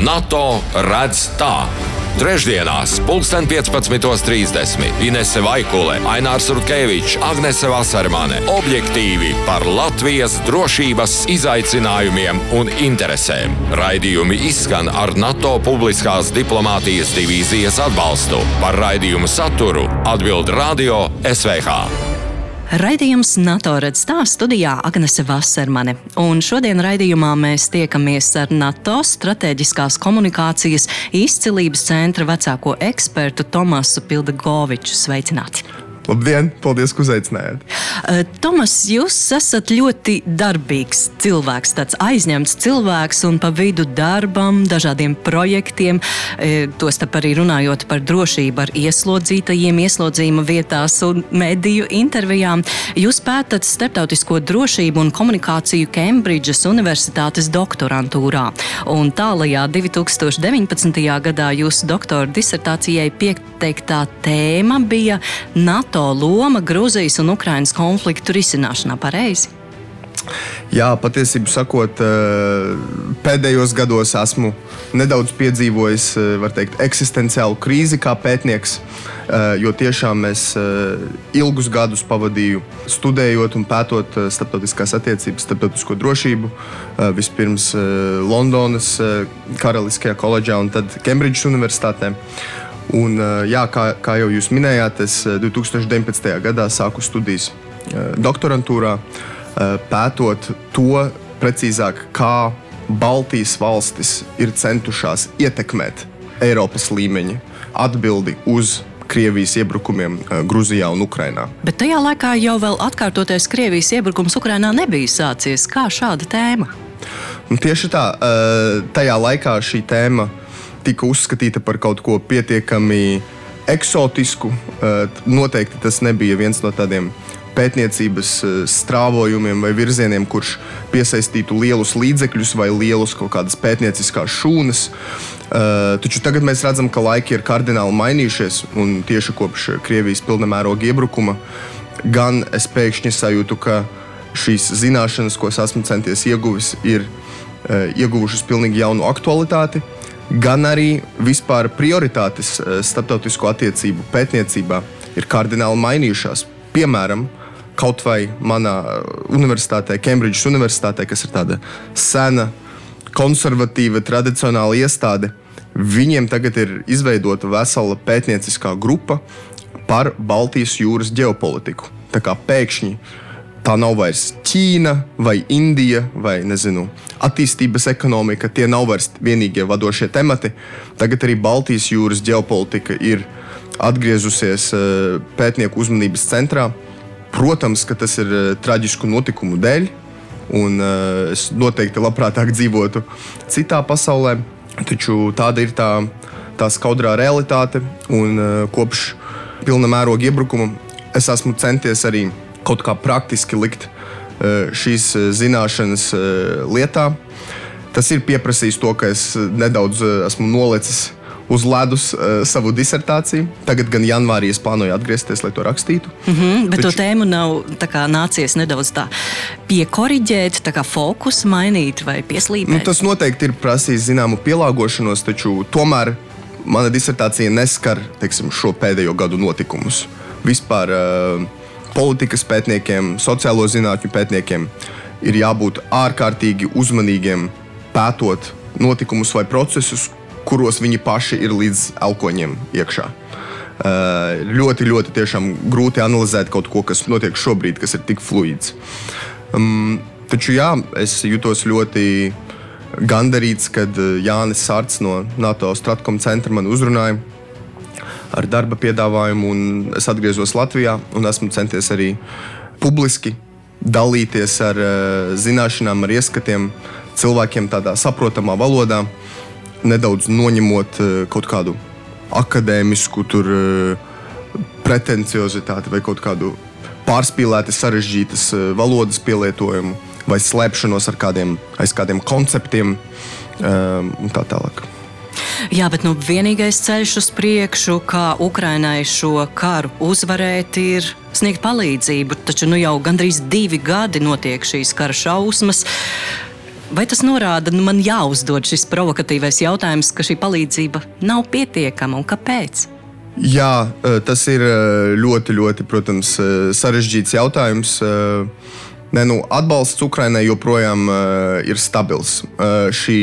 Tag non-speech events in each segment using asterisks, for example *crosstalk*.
NATO redz tā. Trešdienās, 15.30. Inese Vaikule, Ainārs Rutkevičs, Agnese Vasarmane - objektīvi par Latvijas drošības izaicinājumiem un interesēm. Raidījumi izskan ar NATO publiskās diplomātijas divīzijas atbalstu. Par raidījumu saturu atbild Radio SVH. Raidījums NATO redz tā studijā Agnese Vasarmane. Un šodien raidījumā mēs tiekamies ar NATO strateģiskās komunikācijas izcilības centra vecāko ekspertu Tomasu Pildegoviču. Sveicināti! Labdien, paldies, ka uzaicinājāt. Uh, Tomas, jūs esat ļoti darbīgs cilvēks, tāds aizņemts cilvēks un pa vidu darbam, dažādiem projektiem. Uh, Tostarp arī runājot par drošību ar ieslodzītajiem, ieslodzījuma vietās un mediju intervijām. Jūs pētat starptautisko drošību un komunikāciju Kembridžas Universitātes doktorantūrā. Un tālajā 2019. gadā jūsu doktora disertācijai pieteiktā tēma bija NATO NATO loma Grūzijas un Ukrainas konfliktu risināšanā pareizi? Jā, patiesībā sakot, eh, pēdējos gados esmu nedaudz piedzīvojis eh, teikt, eksistenciālu krīzi kā pētnieks, eh, jo tiešām es ilgus gadus pavadīju studējot un pētot starptautiskās attiecības, starptautisko drošību. Vispirms Londonas Karaliskajā koledžā un tad Kembridžas Universitātē. Un, jā, kā, kā jau jūs minējāt, es 2019. gadā sāku studijas doktorantūrā, pētot to precīzāk, kā Baltijas valstis ir centušās ietekmēt Eiropas līmeņa atbildi uz Krievijas iebrukumiem Grūzijā un Ukrajinā. Bet tajā laikā jau vēl atkārtoties Krievijas iebrukums Ukrajinā nebija sācies. Kā šāda tēma? Un tieši tā, tajā laikā šī tēma tika uzskatīta par kaut ko pietiekami eksotisku. Eh, noteikti tas nebija viens no tādiem pētniecības eh, strāvojumiem vai virzieniem, kurš piesaistītu lielus līdzekļus vai lielus kaut kādas pētnieciskās šūnas. Uh, taču tagad mēs redzam, ka laiki ir kardināli mainījušies, un tieši kopš Krievijas pilnamēroga iebrukuma gan es pēkšņi sajūtu, ka šīs zināšanas, ko es esmu centies ieguvis, ir uh, ieguvušas pilnīgi jaunu aktualitāti. Uh, gan arī vispār prioritātes eh, starptautisko attiecību pētniecībā ir kardināli mainījušās. Piemēram, kaut vai manā eh, universitātē, Kembridžas Universitātē, kas ir tāda sena, konservatīva, tradicionāla iestāde, viņiem tagad ir izveidota vesela pētnieciskā grupa par Baltijas jūras ģeopolitiku. Tā kā pēkšņi tā nav vairs Ķīna vai Indija vai nezinu, attīstības ekonomika. Tie nav vairs vienīgie vadošie temati. Tagad arī Baltijas jūras ģeopolitika ir atgriezusies eh, pētnieku uzmanības centrā. Protams, ka tas ir eh, traģisku notikumu dēļ, un eh, es noteikti labprātāk *laughs* dzīvotu citā pasaulē. Taču tāda ir tā, tā skaudrā realitāte, un kopš pilna mēroga iebrukuma es esmu centies arī kaut kā praktiski likt eh, šīs eh, zināšanas eh, lietā. Tas ir pieprasījis to, ka es nedaudz esmu nolicis uz ledus uh, savu disertāciju. Tagad, gan janvārī, es plānoju atgriezties, lai to rakstītu. Mm -hmm, bet Taču... to tēmu nav kā, nācies nedaudz tā piekoriģēt, tā kā fokusu mainīt vai pieslīpēt. Nu, tas noteikti ir prasījis zināmu pielāgošanos, taču tomēr mana disertācija neskar teiksim, šo pēdējo gadu notikumus. Vispār uh, politikas pētniekiem, sociālo zinātņu pētniekiem ir jābūt ārkārtīgi uzmanīgiem pētot notikumus vai procesus, kuros viņi paši ir līdz elkoņiem iekšā. Uh, ļoti, ļoti grūti analizēt kaut ko, kas notiek šobrīd, kas ir tik fluids. Um, taču jā, es jutos ļoti gandarīts, kad Jānis Sārts no NATO Stratkom centra man uzrunāja ar darba piedāvājumu. Es atgriezos Latvijā un esmu centies arī publiski dalīties ar uh, zināšanām, ar ieskatiem cilvēkiem tādā saprotamā valodā, nedaudz noņemot uh, kaut kādu akadēmisku tur, uh, pretenciozitāti vai kaut kādu pārspīlēti sarežģītas uh, valodas pielietojumu vai slēpšanos ar kādiem, aiz kādiem konceptiem um, un tā tālāk. Jā, bet nu, vienīgais ceļš uz priekšu, kā Ukrainai šo karu uzvarēt, ir sniegt palīdzību. Taču nu, jau gandrīz divi gadi notiek šīs kara šausmas. Vai tas norāda, nu man jāuzdod šis provokatīvais jautājums, ka šī palīdzība nav pietiekama un kāpēc? Jā, tas ir ļoti, ļoti protams, sarežģīts jautājums. Ne, nu, atbalsts Ukrainai joprojām ir stabils. Šī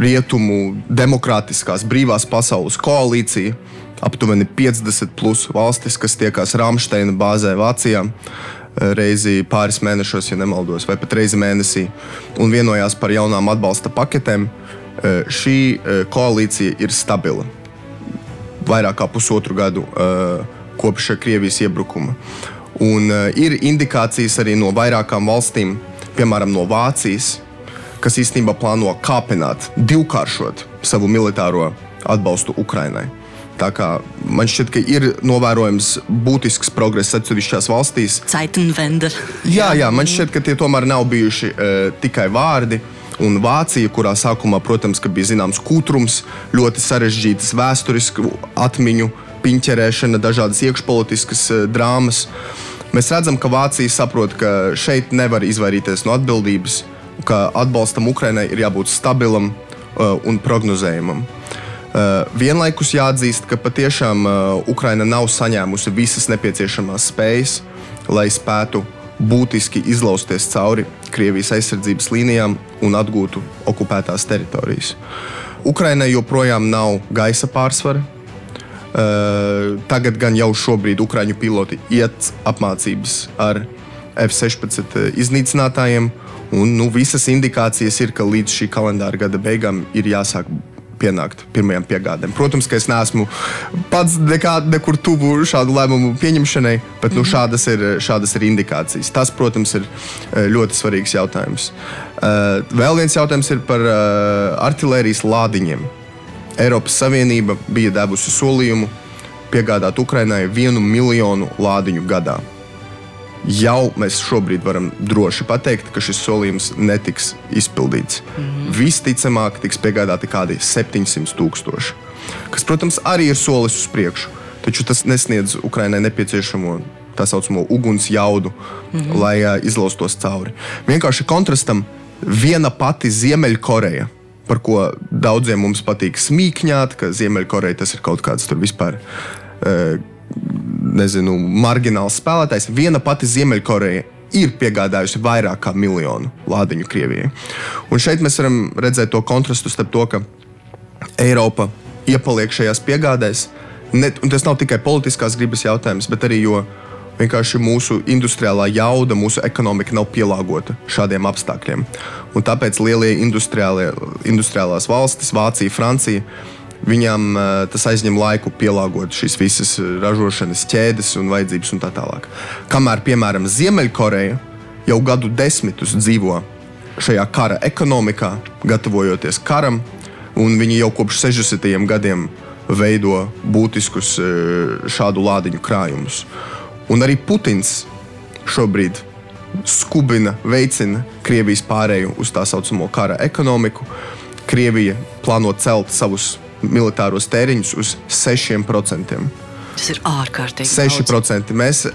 rietumu demokrātiskās brīvās pasaules koalīcija, aptuveni 50 plus valstis, kas tiekas Rāmsteina bāzē Vācijā reizi pāris mēnešos, ja nemaldos, vai pat reizi mēnesī, un vienojās par jaunām atbalsta paketēm. Šī koalīcija ir stabila vairāk kā pusotru gadu kopš Krievijas iebrukuma. Un, ir indikācijas arī no vairākām valstīm, piemēram, no Vācijas, kas īstenībā plāno kāpināt, divkāršot savu militāro atbalstu Ukrainai. Tā kā man šķiet, ka ir novērojams būtisks progress atsevišķās valstīs. Ceitenvender. Jā, jā, man šķiet, ka tie tomēr nav bijuši uh, tikai vārdi. Un Vācija, kurā sākumā, protams, bija zināms kūrums, ļoti sarežģītas vēsturisku atmiņu, piņķerēšana, dažādas iekšpolitiskas uh, drāmas. Mēs redzam, ka Vācija saprot, ka šeit nevar izvairīties no atbildības, ka atbalstam Ukrainai ir jābūt stabilam uh, un prognozējumam. Uh, vienlaikus jāatzīst, ka patiešām uh, Ukraina nav saņēmusi visas nepieciešamās spējas, lai spētu uh, būtiski izlausties cauri Krievijas aizsardzības līnijām un atgūtu okupētās teritorijas. Ukrainai joprojām nav gaisa pārsvara. Uh, tagad gan jau šobrīd Ukrāņu piloti iet apmācības ar F-16 iznīcinātājiem. Un, nu, visas indikācijas ir, ka līdz šī kalendāra gada beigām ir jāsāk pienākt pirmajām piegādēm. Protams, ka es neesmu pats nekā, nekur tuvu šādu lēmumu pieņemšanai, bet nu, mhm. šādas, ir, šādas ir indikācijas. Tas, protams, ir eh, ļoti svarīgs jautājums. Eh, vēl viens jautājums ir par eh, artērijas lādiņiem. Eiropas Savienība bija devusi solījumu piegādāt Ukrainai vienu miljonu lādiņu gadā jau mēs šobrīd varam droši pateikt, ka šis solījums netiks izpildīts. Mm -hmm. Visticamāk, tiks piegādāti kādi 700 tūkstoši, kas, protams, arī ir solis uz priekšu, taču tas nesniedz Ukrainai nepieciešamo tā saucamo uguns jaudu, mm -hmm. lai uh, izlaustos cauri. Vienkārši kontrastam viena pati Ziemeļkoreja. Par ko daudziem mums patīk smīkņāt, ka Ziemeļkoreja tas ir kaut kāds tur vispār uh, nezinu, margināls spēlētājs. Viena pati Ziemeļkoreja ir piegādājusi vairāk kā miljonu lādiņu Krievijai. Un šeit mēs varam redzēt to kontrastu starp to, ka Eiropa iepaliek šajās piegādēs. Ne, tas nav tikai politiskās gribas jautājums, bet arī jo vienkārši mūsu industriālā jauda, mūsu ekonomika nav pielāgota šādiem apstākļiem. Un tāpēc lielie industriālās valstis, Vācija, Francija, Viņam uh, tas aizņem laiku pielāgot šīs visas ražošanas ķēdes un vajadzības un tā tālāk. Kamēr, piemēram, Ziemeļkoreja jau gadu desmitus dzīvo šajā kara ekonomikā, gatavojoties karam, un viņi jau kopš 60. gadiem veido būtiskus šādu lādiņu krājumus. Un arī Putins šobrīd skubina, veicina Krievijas pārēju uz tā saucamo kara ekonomiku. Krievija plāno celt savus militāros tēriņus uz 6%. Tas ir ārkārtīgi. 6%. Daudz. Mēs e,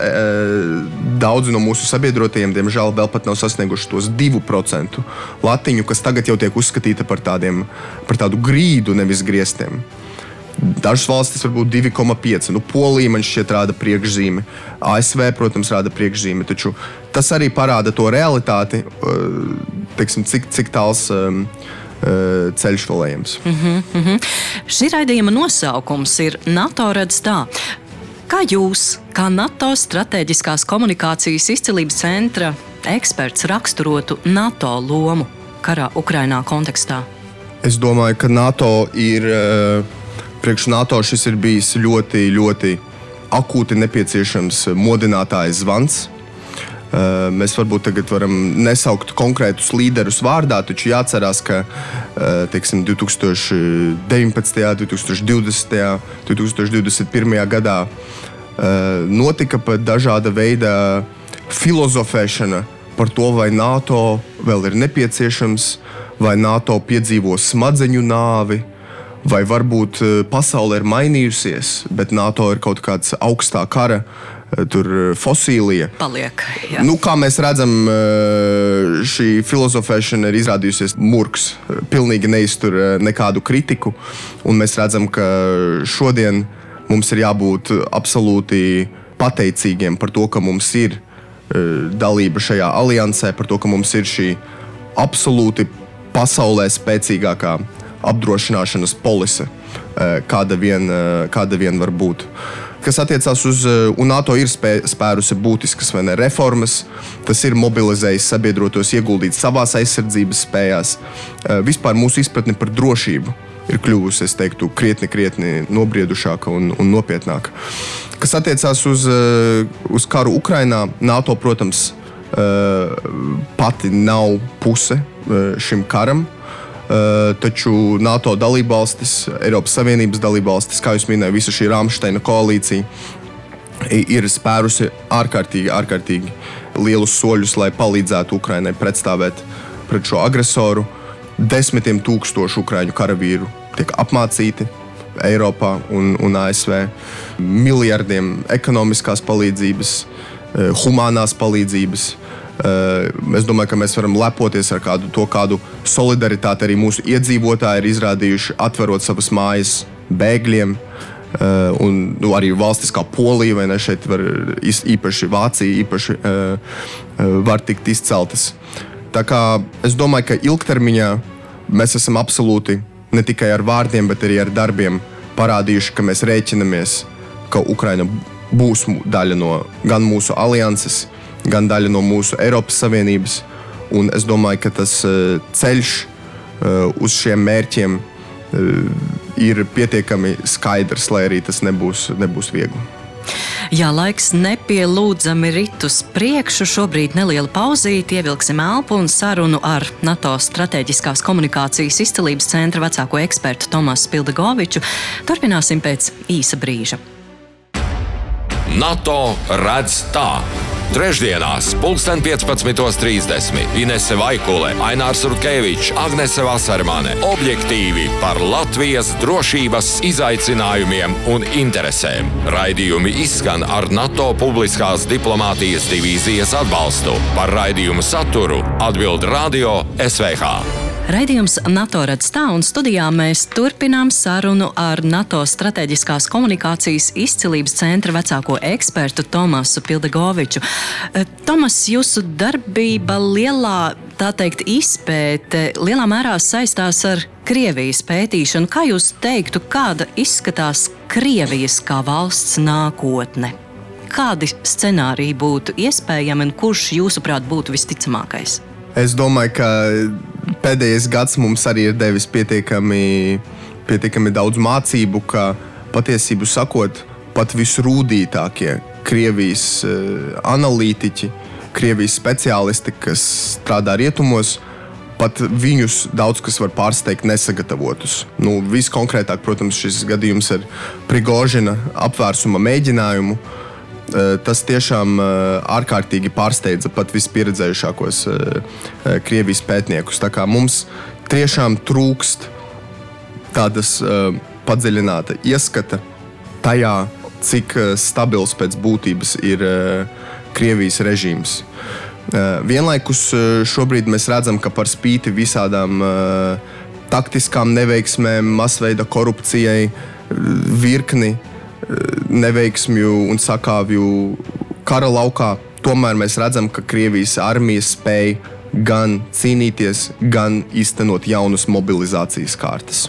daudzi no mūsu sabiedrotajiem, diemžēl, vēl pat nav sasnieguši tos 2% latiņu, kas tagad jau tiek uzskatīta par, tādiem, par tādu grīdu, nevis griestiem. Dažas valstis varbūt 2,5. Nu, Polija man šķiet rāda priekšzīme. ASV, protams, rāda priekšzīme. Taču tas arī parāda to realitāti, teiksim, cik, cik tāls. Um, ceļš vēl ejams. Mm -hmm, mm -hmm. Šī raidījuma nosaukums ir NATO redz tā. Kā jūs, kā NATO strateģiskās komunikācijas izcilības centra eksperts, raksturotu NATO lomu karā Ukrainā kontekstā? Es domāju, ka NATO ir, eh, priekš NATO šis ir bijis ļoti, ļoti akūti nepieciešams modinātājs zvans Eh, mēs varbūt tagad varam nesaukt konkrētus līderus vārdā, taču jāatcerās, ka eh, teiksim, 2019., 2020., 2021. gadā eh, notika pat dažāda veida filozofēšana par to, vai NATO vēl ir nepieciešams, vai NATO piedzīvo smadzeņu nāvi, vai varbūt pasaule ir mainījusies, bet NATO ir kaut kāds augstā kara tur fosīlie. Paliek. Jā. Nu, kā mēs redzam, šī filozofēšana ir izrādījusies murgs. Pilnīgi neiztur nekādu kritiku. Mēs redzam, ka šodien mums ir jābūt absolūti pateicīgiem par to, ka mums ir dalība šajā aliansē, par to, ka mums ir šī absolūti pasaulē spēcīgākā apdrošināšanas polise, kāda vien, kāda vien var būt kas attiecās uz NATO, ir spē, spērusi būtiskas ne, reformas. Tas ir mobilizējis sabiedrotos, ieguldīt savā aizsardzības spējās. Vispār mūsu izpratne par drošību ir kļuvusi, es teiktu, krietni, krietni nobriedušāka un, un nopietnāka. Kas attiecās uz, uz karu Ukrajinā, NATO, protams, pati nav puse šim karam. Uh, taču NATO dalībvalstis, Eiropas Savienības dalībvalstis, kā jau minēju, visa šī Rāmsteina koalīcija ir spērusi ārkārtīgi, ārkārtīgi lielus soļus, lai palīdzētu Ukraiņai pretstāvēt pret šo agresoru. Desmitiem tūkstošu ukrāņu karavīru tiek apmācīti Eiropā un, un ASV. Miljardiem ekonomiskās palīdzības, uh, humanās palīdzības. Eh, es domāju, ka mēs varam lepoties ar kādu, to, kādu solidaritāti arī mūsu iedzīvotāji ir izrādījuši, atverot savas mājas bēgļiem. Uh, un nu, arī valstis kā Polija, vai ne šeit, var, īpaši Vācija, īpaši uh, var tikt izceltas. Tā kā es domāju, ka ilgtermiņā mēs esam absolūti ne tikai ar vārdiem, bet arī ar darbiem parādījuši, ka mēs rēķinamies, ka Ukraina būs daļa no gan mūsu alianses, gan daļa no mūsu Eiropas Savienības. Un es domāju, ka tas uh, ceļš uh, uz šiem mērķiem uh, ir pietiekami skaidrs, lai arī tas nebūs, nebūs viegli. Jā, laiks nepielūdzami rit uz priekšu. Šobrīd neliela pauzīte, ievilksim elpu un sarunu ar NATO strateģiskās komunikācijas izcelības centra vecāko ekspertu Tomasu Pildegoviču. Turpināsim pēc īsa brīža. NATO redz tā. Trešdienās, 15.30. Inese Vaikule, Ainārs Rutkevičs, Agnese Vasarmane - objektīvi par Latvijas drošības izaicinājumiem un interesēm. Raidījumi izskan ar NATO publiskās diplomātijas divīzijas atbalstu. Par raidījumu saturu atbild Radio SVH. Raidījums NATO redz tā, un studijā mēs turpinām sarunu ar NATO strateģiskās komunikācijas izcilības centra vecāko ekspertu Tomasu Pildegoviču. Eh, Tomas, jūsu darbība lielā, tā teikt, izpēte lielā mērā saistās ar Krievijas pētīšanu. Kā jūs teiktu, kāda izskatās Krievijas kā valsts nākotne? Kādi scenāriji būtu iespējami un kurš, jūsuprāt, būtu visticamākais? Es domāju, ka pēdējais gads mums arī ir devis pietiekami, pietiekami daudz mācību, ka patiesību sakot, pat visrūdītākie Krievijas uh, analītiķi, Krievijas speciālisti, kas strādā rietumos, pat viņus daudz kas var pārsteigt nesagatavotus. Nu, Viskonkrētāk, protams, šis gadījums ar Prigožina apvērsuma mēģinājumu. Uh, tas tiešām eh, ārkārtīgi pārsteidza pat vispieredzējušākos eh, Krievijas pētniekus. Tā kā mums tiešām trūkst tādas padziļināta ieskata tajā, cik stabils pēc būtības ir Krievijas režīms. Vienlaikus šobrīd mēs redzam, ka par spīti visādām taktiskām neveiksmēm, masveida korupcijai, virkni neveiksmju un sakāvju kara laukā, tomēr mēs redzam, ka Krievijas armija spēja gan cīnīties, gan īstenot jaunas mobilizācijas kārtas.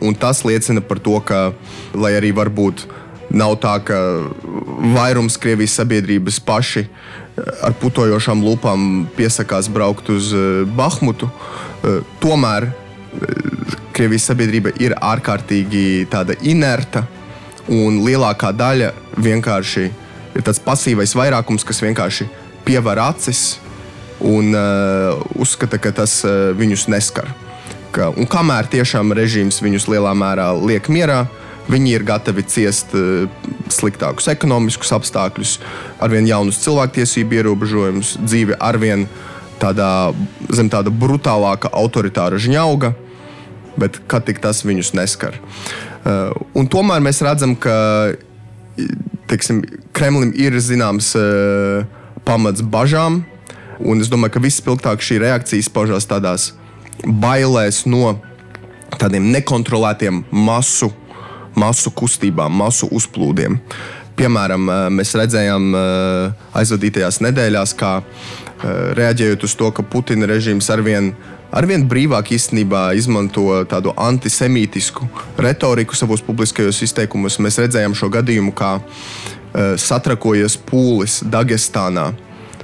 Un tas liecina par to, ka, lai arī varbūt nav tā, ka vairums Krievijas sabiedrības paši ar putojošām lupām piesakās braukt uz eh, Bahmutu, eh, tomēr eh, Krievijas sabiedrība ir ārkārtīgi inerta Un lielākā daļa vienkārši ir tāds pasīvais vairākums, kas vienkārši pievar acis un uh, uzskata, ka tas uh, viņus neskar. Ka, un kamēr tiešām režīms viņus lielā mērā liek mierā, viņi ir gatavi ciest uh, sliktākus ekonomiskus apstākļus, arvien jaunus cilvēktiesību ierobežojumus, dzīve arvien tādā, zem tāda brutālāka, autoritāra žņauga, bet kad tik tas viņus neskar. Uh, un tomēr mēs redzam, ka teiksim, Kremlim ir zināms pamats bažām, un es domāju, ka vispilgtāk šī reakcija izpaužās tādās bailēs no tādiem nekontrolētiem masu, masu kustībām, masu uzplūdiem. Piemēram, mēs redzējām aizvadītajās nedēļās, kā reaģējot uz to, ka Putina režīms arvien, arvien brīvāk īstenībā izmanto tādu antisemītisku retoriku savos publiskajos izteikumos. Mēs redzējām šo gadījumu, kā satrakojies pūlis Dagestānā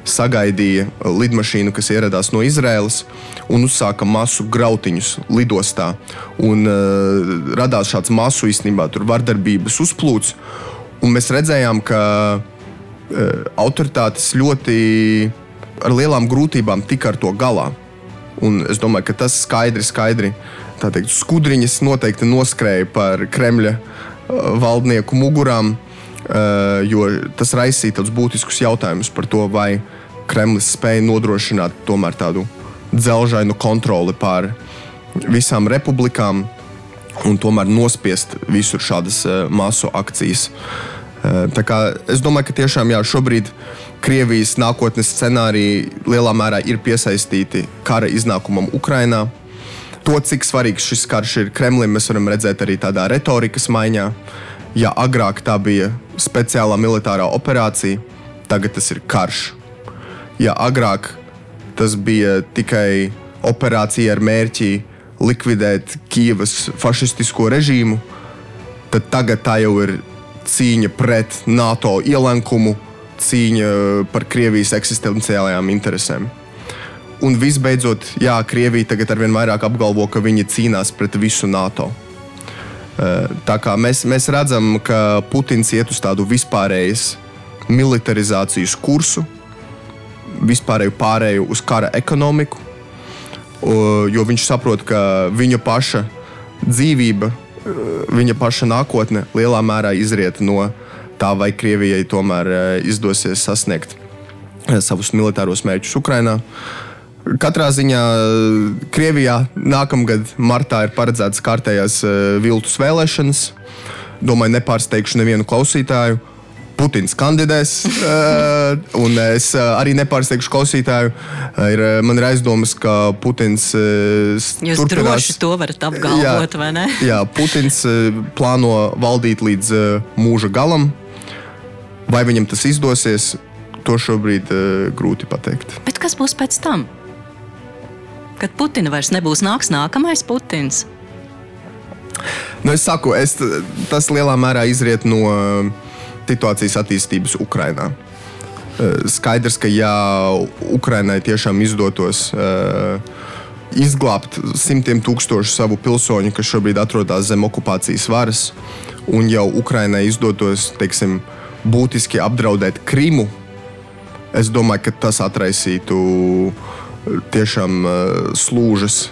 sagaidīja lidmašīnu, kas ieradās no Izraēlas un uzsāka masu grautiņus lidostā. Un, uh, radās šāds masu īstenībā vardarbības uzplūds. Mēs redzējām, ka uh, autoritātes ļoti ar lielām grūtībām tika ar to galā. Un es domāju, ka tas skaidri, skaidri teikt, skudriņas noteikti noskrēja par Kremļa uh, valdnieku mugurām. Uh, jo tas raisīja tādus būtiskus jautājumus par to, vai Kremlis spēja nodrošināt tomēr tādu dzelžainu kontroli pār visām republikām un tomēr nospiest visur šādas uh, masu akcijas. Uh, es domāju, ka tiešām jā, šobrīd Krievijas nākotnes scenāriji lielā mērā ir piesaistīti kara iznākumam Ukrajinā. To, cik svarīgs šis karš ir Kremlim, mēs varam redzēt arī tādā retorikas maiņā. Ja agrāk tā bija speciālā militārā operācija, tagad tas ir karš. Ja agrāk tas bija tikai operācija ar mērķi likvidēt Kievas fašistisko režīmu, tad tagad tā jau ir cīņa pret NATO ielenkumu, cīņa par Krievijas eksistenciālajām interesēm. Un visbeidzot, jā, Krievija tagad arvien vairāk apgalvo, ka viņi cīnās pret visu NATO. Eh, tā kā mēs, mēs redzam, ka Putins iet uz tādu vispārējas militarizācijas kursu, vispārēju pārēju uz kara ekonomiku, jo viņš saprot, ka viņa paša dzīvība, eh, viņa paša nākotne lielā mērā izriet no tā, vai Krievijai tomēr eh, izdosies sasniegt savus militāros mērķus Ukrajinā. Katrā ziņā eh, Krievijā nākamgad martā ir paredzētas kārtējās viltus vēlēšanas. Domāju, nepārsteigšu nevienu klausītāju. Putins kandidēs, un es arī nepārsteigšu klausītāju. Ir, man ir aizdomas, ka Putins. Jūs turpinās, droši to varat apgalvot, jā, vai ne? Jā, Putins plāno valdīt līdz mūža galam. Vai viņam tas izdosies, to šobrīd grūti pateikt. Bet kas būs pēc tam? kad Putina vairs nebūs nāks nākamais Putins? Nu, es saku, es, tas lielā mērā izriet no uh, situācijas attīstības Ukrajinā. Uh, skaidrs, ka ja Ukraiņai tiešām izdotos uh, izglābt simtiem tūkstošu savu pilsoņu, kas šobrīd atrodas zem okupācijas varas, un jau Ukraiņai izdotos teiksim, būtiski apdraudēt Krimu, es domāju, ka tas atraisītu uh, tiešām eh, slūžas,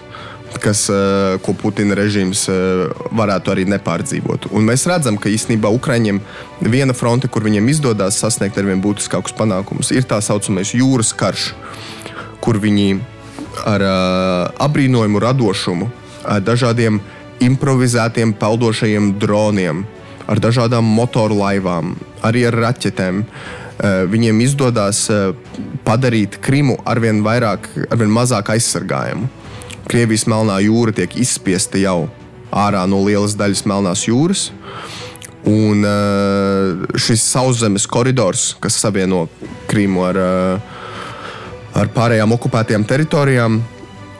kas, eh, ko Putina režīms eh, varētu arī nepārdzīvot. Un mēs redzam, ka īstenībā Ukraiņiem viena fronte, kur viņiem izdodas sasniegt ar vien būtiskākus panākumus, ir tā saucamais jūras karš, kur viņi ar abrīnojumu radošumu, ar dažādiem improvizētiem peldošajiem droniem, ar dažādām motorlaivām, arī ar raķetēm, Eh, viņiem izdodas eh, padarīt Krimu arvien, vairāk, arvien mazāk aizsargājumu. Krievijas melnā jūra tiek izspiesta jau ārā no lielas daļas Melnās jūras. Un eh, šis sauszemes koridors, kas savieno Krimu ar, ar pārējām okupētajām teritorijām,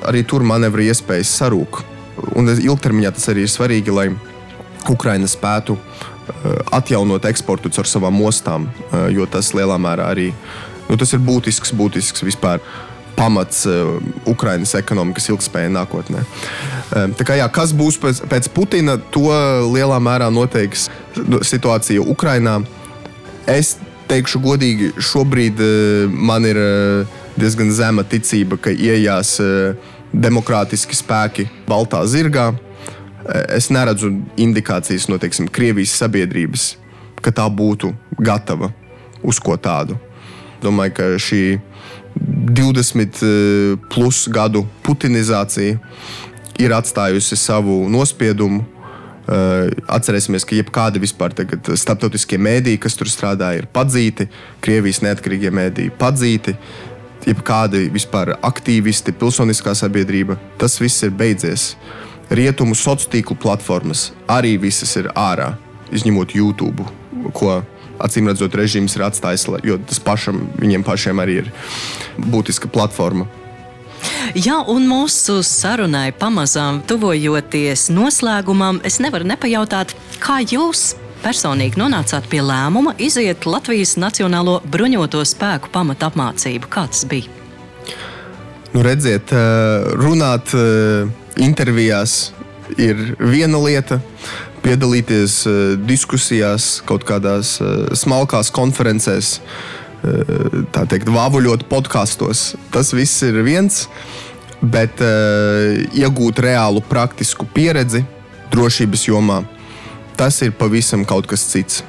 arī tur manevru iespējas sarūk. Un ilgtermiņā tas arī ir svarīgi, lai Ukraina spētu uh, atjaunot eksportu caur savām ostām, eh, jo tas lielā mērā arī nu, tas ir būtisks, būtisks vispār pamats uh, Ukraiņas ekonomikas ilgspējai nākotnē. Uh, kā, jā, kas būs pēc, pēc Putina, to lielā mērā noteiks situācija Ukraiņā. Es teikšu godīgi, šobrīd man ir diezgan zema ticība, ka ienāks demokrātiski spēki Baltā zirgā es neredzu indikācijas no teiksim, Krievijas sabiedrības, ka tā būtu gatava uz ko tādu. Domāju, ka šī 20 eh, plus gadu putinizācija ir atstājusi savu nospiedumu Uh, atcerēsimies, ka jebkādi vispār starptautiskie mēdīji, kas tur strādā, ir padzīti, Krievijas neatkarīgie mēdīji padzīti, jebkādi vispār aktīvisti, pilsoniskā sabiedrība. Tas viss ir beidzies. Rietumu sociālo tīklu platformas arī visas ir ārā, izņemot YouTube, ko acīm redzot, režīms ir atstājis, jo tas pašam, viņiem pašiem arī ir būtiska platforma. Jā, un mūsu sarunai pamazām tuvojoties noslēgumam, es nevaru nepajautāt, kā jūs personīgi nonācāt pie lēmuma iziet Latvijas Nacionālo bruņoto spēku pamatu apmācību. Kā tas bija? Nu, redziet, eh, runāt eh, intervijās ir viena lieta, piedalīties eh, diskusijās, kaut kādās smalkās konferencēs tā teikt, vāvuļot podkastos. Tas viss ir viens, bet uh, iegūt reālu praktisku pieredzi drošības jomā, tas ir pavisam kaut kas cits.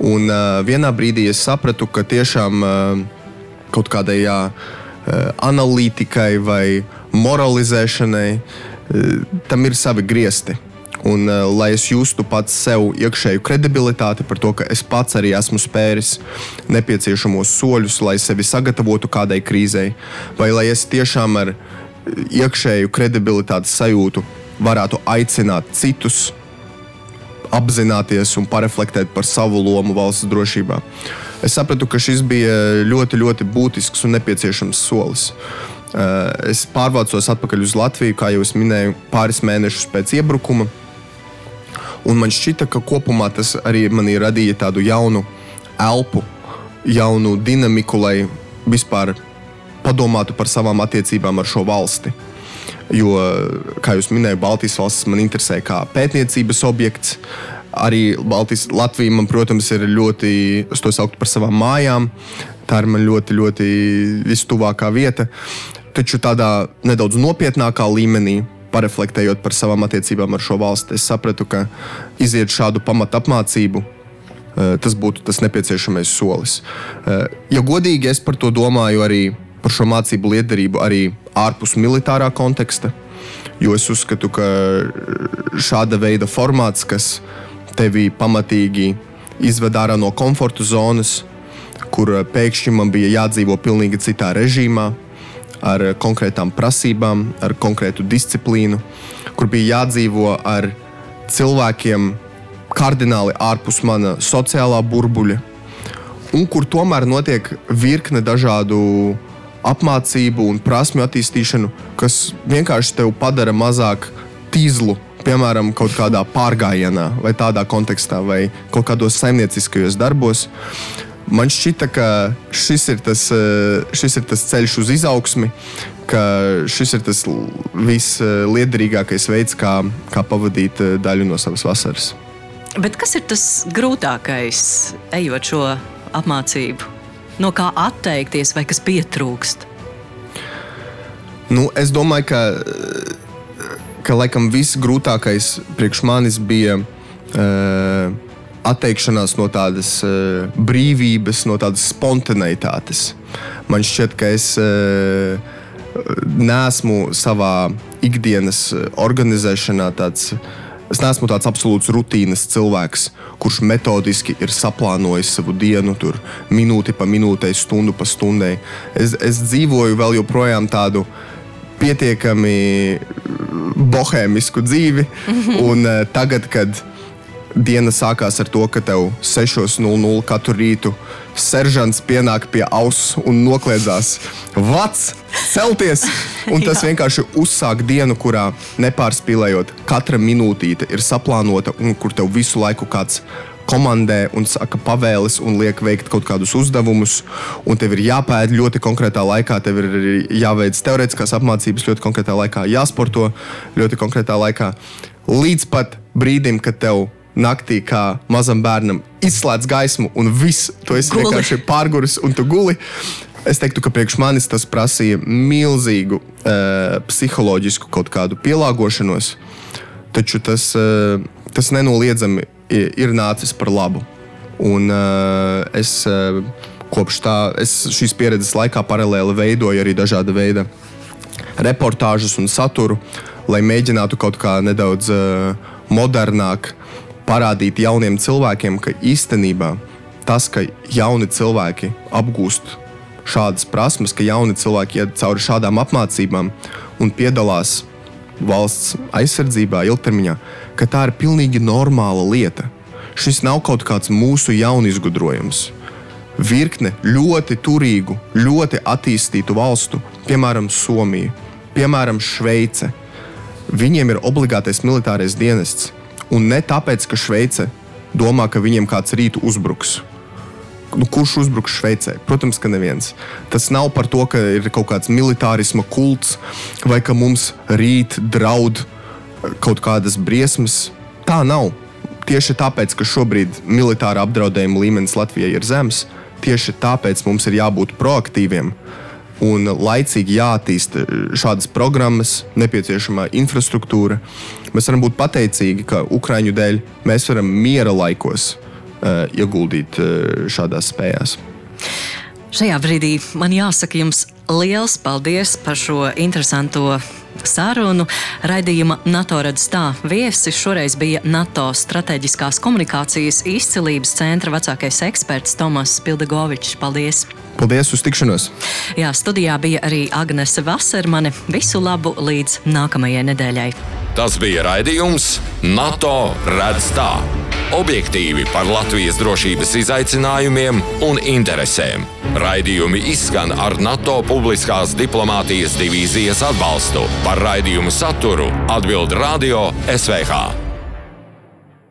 Un uh, vienā brīdī es sapratu, ka tiešām uh, kaut kādai jā, uh, analītikai vai moralizēšanai uh, tam ir savi griezti. Un, uh, lai es justu pats sev iekšēju kredibilitāti par to, ka es pats arī esmu spēris nepieciešamos soļus, lai sevi sagatavotu kādai krīzei, vai lai es tiešām ar iekšēju kredibilitātes sajūtu varētu aicināt citus apzināties un pareflektēt par savu lomu valsts drošībā. Es sapratu, ka šis bija ļoti, ļoti būtisks un nepieciešams solis. Uh, es pārvācos atpakaļ uz Latviju, kā jau minēju, pāris mēnešus pēc iebrukuma. Un man šķita, ka kopumā tas arī manī radīja tādu jaunu elpu, jaunu dinamiku, lai vispār padomātu par savām attiecībām ar šo valsti. Jo, kā jau minēju, Baltijas valstis man interesē kā pētniecības objekts. Arī Baltijas, Latvija, man, protams, ir ļoti, es to sauktu par savām mājām. Tā ir man ļoti, ļoti vistuvākā vieta. Taču tādā nedaudz nopietnākā līmenī pareflektējot par savām attiecībām ar šo valsti, es sapratu, ka iziet šādu pamatu apmācību. Eh, tas būtu tas nepieciešamais solis. Eh, ja godīgi, es par to domāju arī par šo mācību liederību arī ārpus militārā konteksta. Jo es uzskatu, ka šāda veida formāts, kas tevi pamatīgi izved ārā no komforta zonas, kur pēkšņi man bija jādzīvo pavisam citā režīmā, ar konkrētām prasībām, ar konkrētu disciplīnu, kur bija jādzīvo ar cilvēkiem kardināli ārpus mana sociālā burbuļa, un kur tomēr notiek virkne dažādu apmācību un prasmu attīstīšanu, kas vienkārši tevi padara mazāk tīzlu. Piemēram, kaut kādā pārgājienā, vai tādā kontekstā, vai kaut kādos saimnieciskajos darbos. Man šķita, ka šis ir tas, eh, šis ir tas ceļš uz izaugsmi, ka šis ir tas visliederīgākais veids, kā, kā pavadīt eh, daļu no savas vasaras. Bet kas ir tas grūtākais, ejot šo apmācību? No kā atteikties, vai kas pietrūkst? Nu, es domāju, ka, ka laikam viss grūtākais priekš manis bija. Uh, atteikšanās no tādas uh, brīvības, no tādas spontaneitātes. Man šķiet, ka es uh, neesmu savā ikdienas organizēšanā tāds. Es neesmu tāds absolūts rutīnas cilvēks, kurš metodiski ir saplānojis savu dienu, tur minūti pa minūtei, stundu pa stundai. Es, es dzīvoju vēl joprojām tādu pietiekami bohēmisku dzīvi, un uh, tagad, kad diena sākās ar to, ka tev 6.00 katru rītu seržants pienāk pie auss un nokliedzās vats, celties. Un *laughs* tas vienkārši uzsāk dienu, kurā nepārspīlējot, katra minūtīte ir saplānota un kur tev visu laiku kāds komandē un saka pavēles un liek veikt kaut kādus uzdevumus. Un tev ir jāpēta ļoti konkrētā laikā, tev ir jāveic teorētiskās apmācības ļoti konkrētā laikā, jāsporto ļoti konkrētā laikā. Līdz pat brīdim, kad tev naktī, kā mazam bērnam, izslēdz gaismu un viss, tu esi guli. vienkārši pārguris un tu guli. Es teiktu, ka priekš manis tas prasīja milzīgu uh, psiholoģisku kaut kādu pielāgošanos, taču tas, uh, tas nenoliedzami ir nācis par labu. Un uh, es uh, kopš tā, es šīs pieredzes laikā paralēli veidoju arī dažāda veida reportāžas un saturu lai mēģinātu kaut kā nedaudz uh, modernāk parādīt jauniem cilvēkiem, ka īstenībā tas, ka jauni cilvēki apgūst šādas prasmes, ka jauni cilvēki iet cauri šādām apmācībām un piedalās valsts aizsardzībā ilgtermiņā, ka tā ir pilnīgi normāla lieta. Šis nav kaut kāds mūsu jaunu izgudrojums. Virkne ļoti turīgu, ļoti attīstītu valstu, piemēram, Somija, piemēram, Šveice. Viņiem ir obligātais militārais dienests, un ne tāpēc, ka Šveice domā, ka viņiem kāds rīt uzbruks nu, kurš uzbruks Šveicē? Protams, ka neviens. Tas nav par to, ka ir kaut kāds militārisma kults vai ka mums rīt draud eh, kaut kādas briesmas. Tā nav. Tieši tāpēc, ka šobrīd militāra apdraudējuma līmenis Latvijai ir zems, tieši tāpēc mums ir jābūt proaktīviem un laicīgi jāattīsta šādas programmas, nepieciešamā infrastruktūra. Mēs varam būt pateicīgi, ka Ukraiņu dēļ mēs varam miera laikos ieguldīt uh, šādās spējās. Šajā brīdī man jāsaka jums liels paldies par šo interesanto sarunu. Raidījuma NATO redz tā viesis šoreiz bija NATO strateģiskās komunikācijas izcilības centra vecākais eksperts Tomas Pildegovičs. Paldies! Paldies uz tikšanos! Jā, studijā bija arī Agnese Vasermane. Visu labu līdz nākamajai nedēļai! Tas bija raidījums NATO redz tā objektīvi par Latvijas drošības izaicinājumiem un interesēm. Raidījumi izskan ar NATO publiskās diplomātijas divīzijas atbalstu. Par raidījumu saturu atbild Radio SVH.